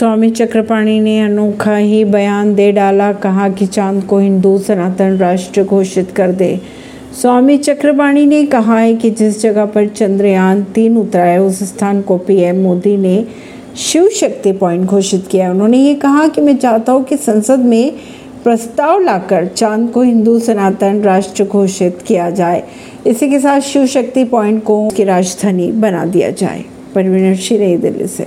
स्वामी चक्रपाणी ने अनोखा ही बयान दे डाला, कहा कि चाँद को हिंदू सनातन राष्ट्र घोषित कर दे। स्वामी चक्रपाणी ने कहा है कि जिस जगह पर चंद्रयान तीन उतरा है उस स्थान को पीएम मोदी ने शिव शक्ति पॉइंट घोषित किया। उन्होंने ये कहा कि मैं चाहता हूँ कि संसद में प्रस्ताव लाकर चाँद को हिंदू सनातन राष्ट्र घोषित किया जाए। इसी के साथ शिव शक्ति पॉइंट को की राजधानी बना दिया जाए। परवीन सिंह, नई दिल्ली से।